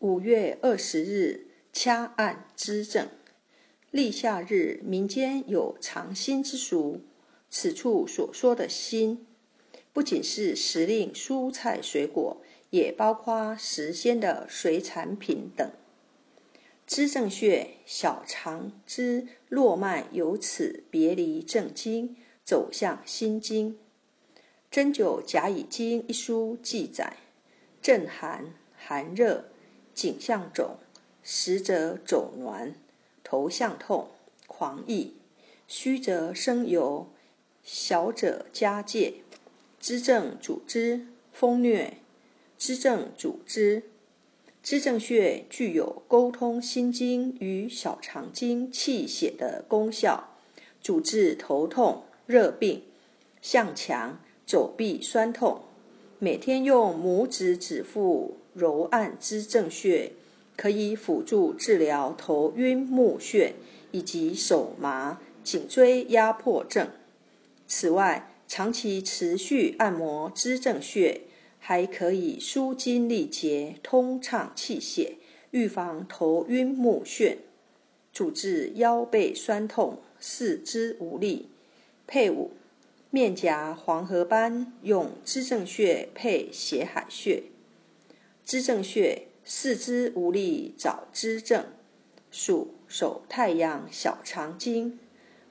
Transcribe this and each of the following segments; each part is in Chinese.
五月二十日，掐按支正。立夏日，民间有尝新之俗。此处所说的“新”，不仅是时令蔬菜水果，也包括时鲜的水产品等。支正穴，小肠之络脉由此别离正经，走向心经。《针灸甲乙经》一书记载：正寒，寒热。颈项肿，实则肿挛；头项痛，狂意；虚则生疣，小者加戒。支正主之，风疟；支正主之，支正穴具有沟通心经与小肠经气血的功效，主治头痛、热病、向强、肘臂酸痛。每天用拇指指腹。揉按支正穴，可以辅助治疗头晕目眩以及手麻、颈椎压迫症。此外，长期持续按摩支正穴，还可以舒筋利结、通畅气血，预防头晕目眩，主治腰背酸痛、四肢无力。配伍：面颊黄褐斑，用支正穴配血海穴。支正穴，四肢无力找支正，属手太阳小肠经，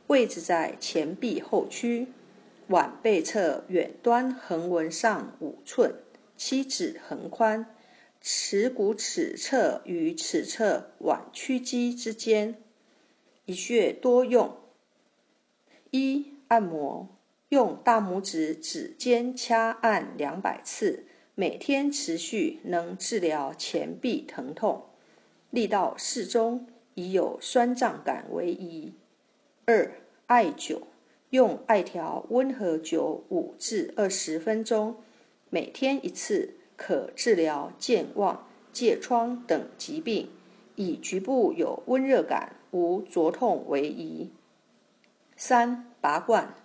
位置在前臂后区，腕背侧远端横纹上五寸，七指横宽，尺骨尺侧与尺侧腕屈肌之间。一穴多用：一、按摩，用大拇指指尖掐按两百次。每天持续能治疗前臂疼痛，力道适中，以有酸胀感为宜。二、艾灸，用艾条温和灸五至二十分钟，每天一次，可治疗健忘、疥疮等疾病，以局部有温热感、无灼痛为宜。三、拔罐，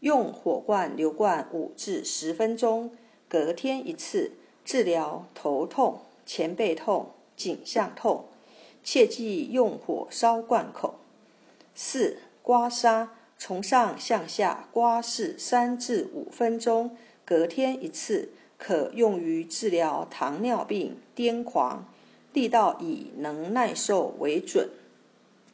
用火罐流罐五至十分钟。隔天一次，治疗头痛、前背痛、颈项痛，切忌用火烧罐口。四、刮痧，从上向下刮拭三至五分钟，隔天一次，可用于治疗糖尿病、癫狂，力道以能耐受为准。